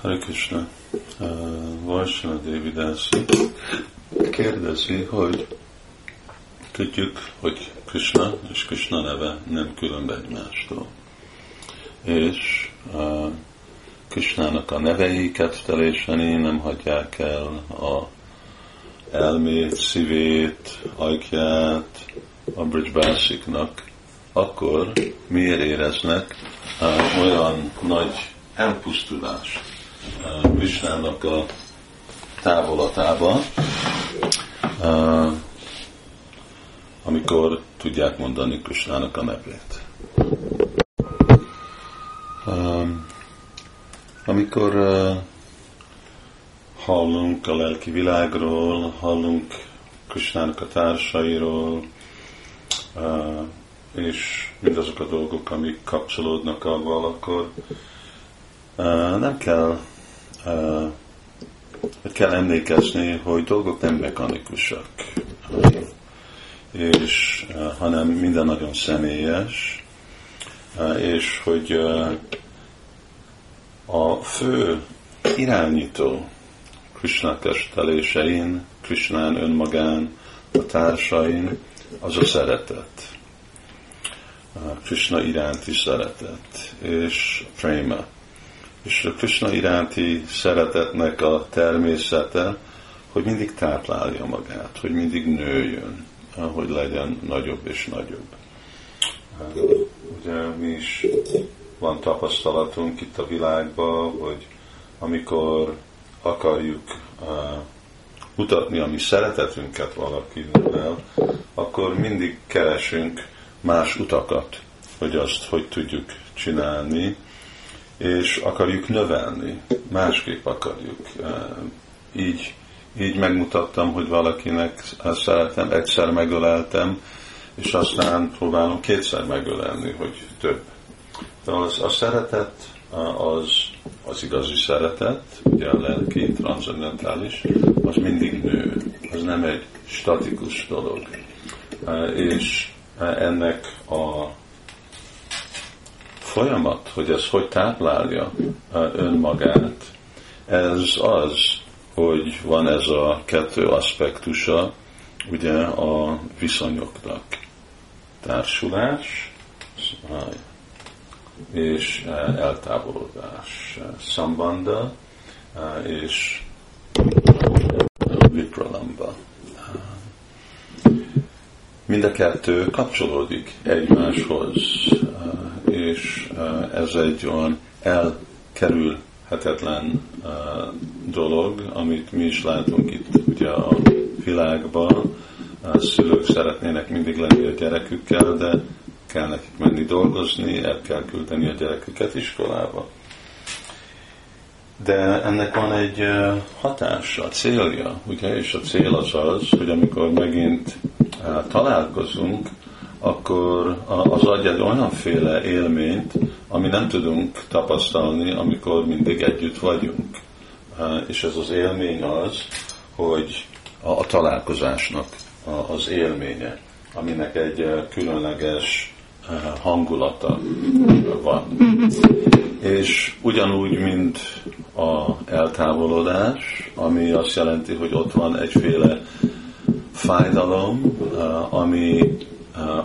Hare Krishna. Uh, Varsana Devidász kérdezi, hogy tudjuk, hogy Krishna és Krishna neve nem különb egymástól. És uh, Krishnának a nevei ketteléseni nem hagyják el a elmét, szívét, ajkját a Bridgebásiknak, akkor miért éreznek uh, olyan nagy elpusztulást Krisnának a távolatába, amikor tudják mondani Krisnának a nevét. Amikor hallunk a lelki világról, hallunk Krisnának a társairól, és mindazok a dolgok, amik kapcsolódnak avval, akkor nem kell hogy kell emlékezni, hogy dolgok nem mechanikusak, és, hanem minden nagyon személyes, és hogy a fő irányító Krishna testelésein, Krishnán önmagán, a társain, az a szeretet. Krishna iránti szeretet, és prema és a Krishna iránti szeretetnek a természete, hogy mindig táplálja magát, hogy mindig nőjön, hogy legyen nagyobb és nagyobb. Ugye mi is van tapasztalatunk itt a világban, hogy amikor akarjuk uh, mutatni a mi szeretetünket valakivel, akkor mindig keresünk más utakat, hogy azt hogy tudjuk csinálni, és akarjuk növelni, másképp akarjuk. Így, így megmutattam, hogy valakinek szeretem, egyszer megöleltem, és aztán próbálom kétszer megölelni, hogy több. De az, a szeretet az, az igazi szeretet, ugye a lelki, transzendentális, az mindig nő. Az nem egy statikus dolog. És ennek a folyamat, hogy ez hogy táplálja önmagát, ez az, hogy van ez a kettő aspektusa, ugye a viszonyoknak. Társulás és eltávolodás. Szambanda és vipralamba. Mind a kettő kapcsolódik egymáshoz és ez egy olyan elkerülhetetlen dolog, amit mi is látunk itt ugye a világban. A szülők szeretnének mindig lenni a gyerekükkel, de kell nekik menni dolgozni, el kell küldeni a gyereküket iskolába. De ennek van egy hatása, célja, ugye, és a cél az az, hogy amikor megint találkozunk, akkor az adj egy olyanféle élményt, ami nem tudunk tapasztalni, amikor mindig együtt vagyunk. És ez az élmény az, hogy a, találkozásnak az élménye, aminek egy különleges hangulata van. És ugyanúgy, mint a eltávolodás, ami azt jelenti, hogy ott van egyféle fájdalom, ami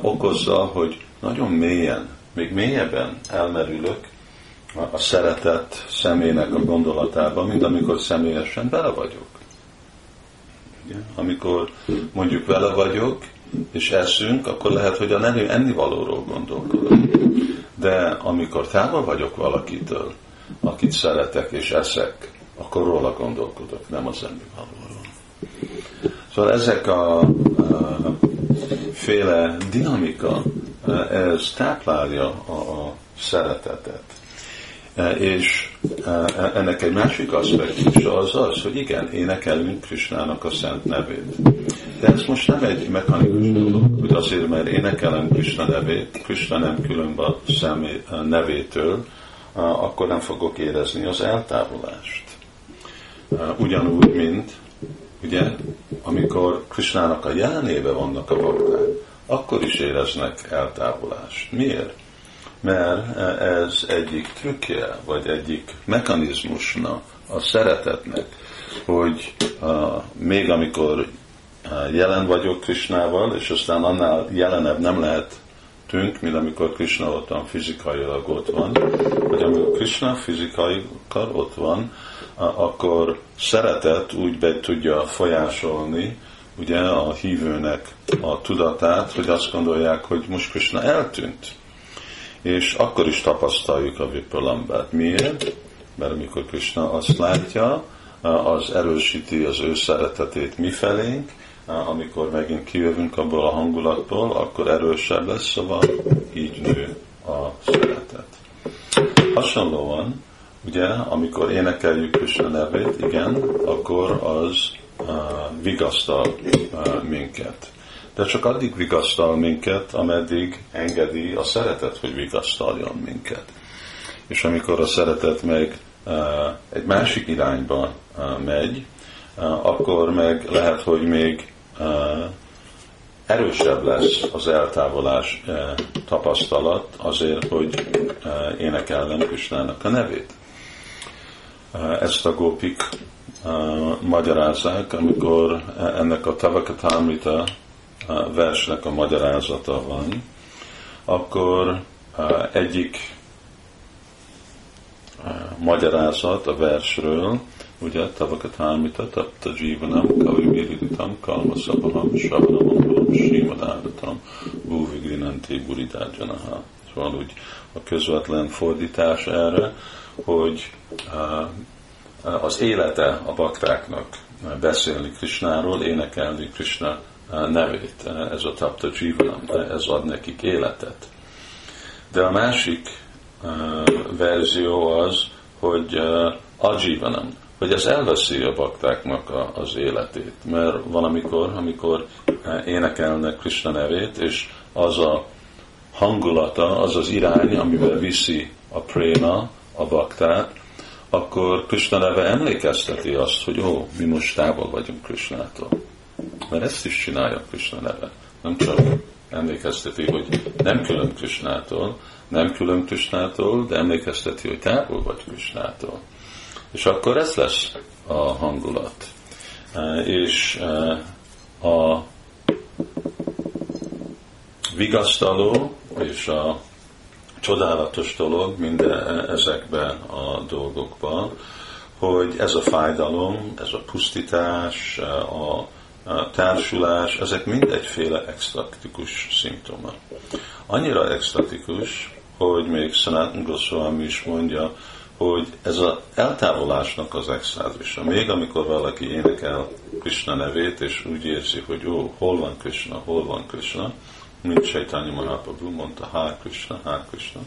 okozza, hogy nagyon mélyen, még mélyebben elmerülök a szeretet személynek a gondolatába, mint amikor személyesen vele vagyok. Amikor mondjuk vele vagyok, és eszünk, akkor lehet, hogy a nevű ennivalóról gondolkodok. De amikor távol vagyok valakitől, akit szeretek és eszek, akkor róla gondolkodok, nem az ennivalóról. Szóval ezek a, a féle dinamika, ez táplálja a, a szeretetet. És ennek egy másik aspektus az az, hogy igen, énekelünk Krisnának a szent nevét. De ez most nem egy mechanikus dolog, hogy azért, mert énekelem Krishna nevét, Krishna nem különb a személy nevétől, akkor nem fogok érezni az eltávolást. Ugyanúgy, mint ugye, amikor Krishnának a jelenébe vannak a bakták, akkor is éreznek eltávolást. Miért? mert ez egyik trükkje, vagy egyik mechanizmusna a szeretetnek, hogy uh, még amikor uh, jelen vagyok Krisnával, és aztán annál jelenebb nem lehet tűnk, mint amikor Krishna ott van, fizikailag ott van, hogy amikor Krishna fizikailag ott van, akkor szeretet úgy be tudja folyásolni ugye a hívőnek a tudatát, hogy azt gondolják, hogy most Krishna eltűnt. És akkor is tapasztaljuk a vipalambát. Miért? Mert amikor Krishna azt látja, az erősíti az ő szeretetét mi felénk, amikor megint kijövünk abból a hangulatból, akkor erősebb lesz, szóval így nő a szeretet. Hasonlóan, ugye, amikor énekeljük Krishna nevét, igen, akkor az uh, vigasztal uh, minket. De csak addig vigasztal minket, ameddig engedi a szeretet, hogy vigasztaljon minket. És amikor a szeretet meg uh, egy másik irányba uh, megy, uh, akkor meg lehet, hogy még erősebb lesz az eltávolás tapasztalat azért, hogy énekelnem Krisnának a nevét. Ezt a gópik magyarázzák, amikor ennek a Tavakatamrita versnek a magyarázata van, akkor egyik magyarázat a versről ugye Tavakatámita Tapta Jivanam Kavimiritam Kalma Szabaham Savanam Angulam Simadádatam Bhuvigrinanti Buridárjanaha. Szóval úgy a közvetlen fordítás erre, hogy az élete a baktáknak beszélni Krisnáról, énekelni Krishna nevét. Ez a Tapta Jivanam, ez ad nekik életet. De a másik verzió az, hogy Ajivanam, hogy ez elveszi a baktáknak a, az életét. Mert van amikor, amikor énekelnek Krishna nevét, és az a hangulata, az az irány, amivel viszi a préma, a baktát, akkor Krishna neve emlékezteti azt, hogy ó, mi most távol vagyunk Krishnától. Mert ezt is csinálja Krishna neve. Nem csak emlékezteti, hogy nem külön Krishnától, nem külön Krishnától, de emlékezteti, hogy távol vagy Krishnától. És akkor ez lesz a hangulat. E, és e, a vigasztaló és a csodálatos dolog minden ezekben a dolgokban, hogy ez a fájdalom, ez a pusztítás, a társulás, ezek mind egyféle extatikus szimptoma. Annyira extatikus, hogy még Sanatan Goswami is mondja, hogy ez az eltávolásnak az extázisa. Még amikor valaki énekel Krishna nevét, és úgy érzi, hogy ó, hol van Krishna, hol van Krishna, mint Chaitanya Mahaprabhu mondta, Há Krishna, Há Krishna,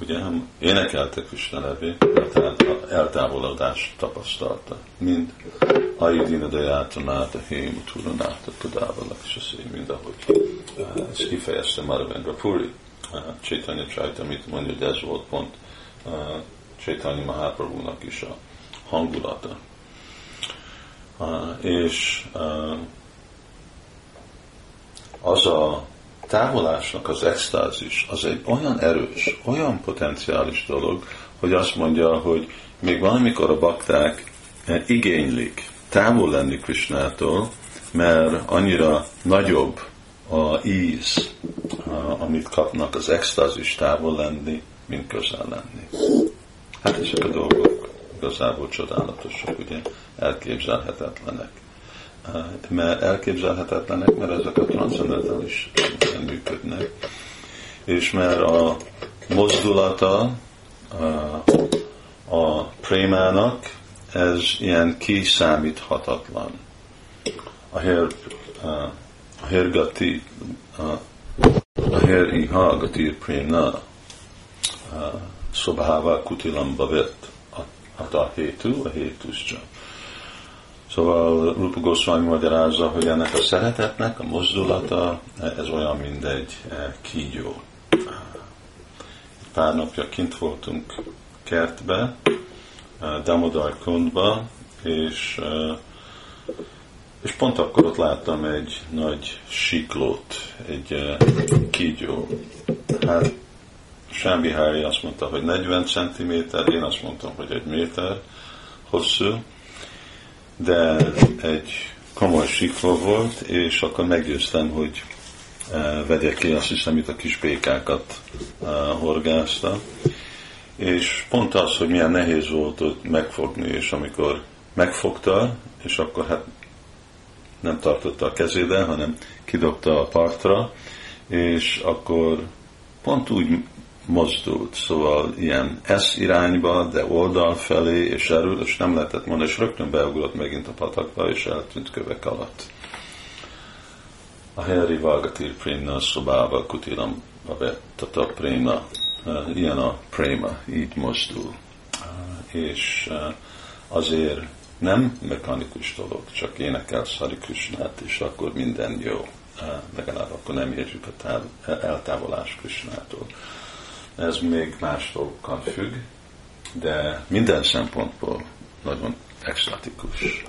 ugye énekelte Krishna nevét, tehát eltávolodást tapasztalta, mint Aidina Dajátanáta, Hém Turanáta, Tudávalak, és mind ahogy eh, ezt kifejezte Maravendra Puri. Eh, Chaitanya Chaitamit mondja, hogy ez volt pont Chaitanya Mahaprabhu-nak is a hangulata. És az a távolásnak az extázis, az egy olyan erős, olyan potenciális dolog, hogy azt mondja, hogy még valamikor a bakták igénylik távol lenni Krishnától, mert annyira nagyobb a íz, amit kapnak az extázis távol lenni, mint közel lenni. Hát ezek a dolgok igazából csodálatosak, ugye elképzelhetetlenek. Mert elképzelhetetlenek, mert ezek a transzendentális működnek, és mert a mozdulata a, a prémának ez ilyen kiszámíthatatlan. A her, a hergati, a, a her iha gatir prémna, Szobhává kutilamba vett a hétú, a hétuscsa. Szóval Rupa Goswami magyarázza, hogy ennek a szeretetnek a mozdulata, ez olyan, mint egy eh, kígyó. Pár napja kint voltunk kertbe, eh, Damodar Kundba, és, eh, és pont akkor ott láttam egy nagy siklót, egy kígyó. Hát Sámbi Hári azt mondta, hogy 40 cm, én azt mondtam, hogy egy méter hosszú, de egy komoly sikva volt, és akkor meggyőztem, hogy vegye ki, azt hiszem, itt a kis békákat horgázta. És pont az, hogy milyen nehéz volt ott megfogni, és amikor megfogta, és akkor hát nem tartotta a kezébe, hanem kidobta a partra, és akkor pont úgy mozdult, szóval ilyen S irányba, de oldal felé, és erről, és nem lehetett mondani, és rögtön beugrott megint a patakba, és eltűnt kövek alatt. A Heri Vagatir Prémna szobába kutilam a Tata Préma, ilyen a Préma, így mozdul. És azért nem mechanikus dolog, csak énekel Szari Krishnát, és akkor minden jó. Legalább akkor nem érjük a táv, eltávolás Krishnától. Ez még más dolgokkal függ, de minden szempontból nagyon extatikus.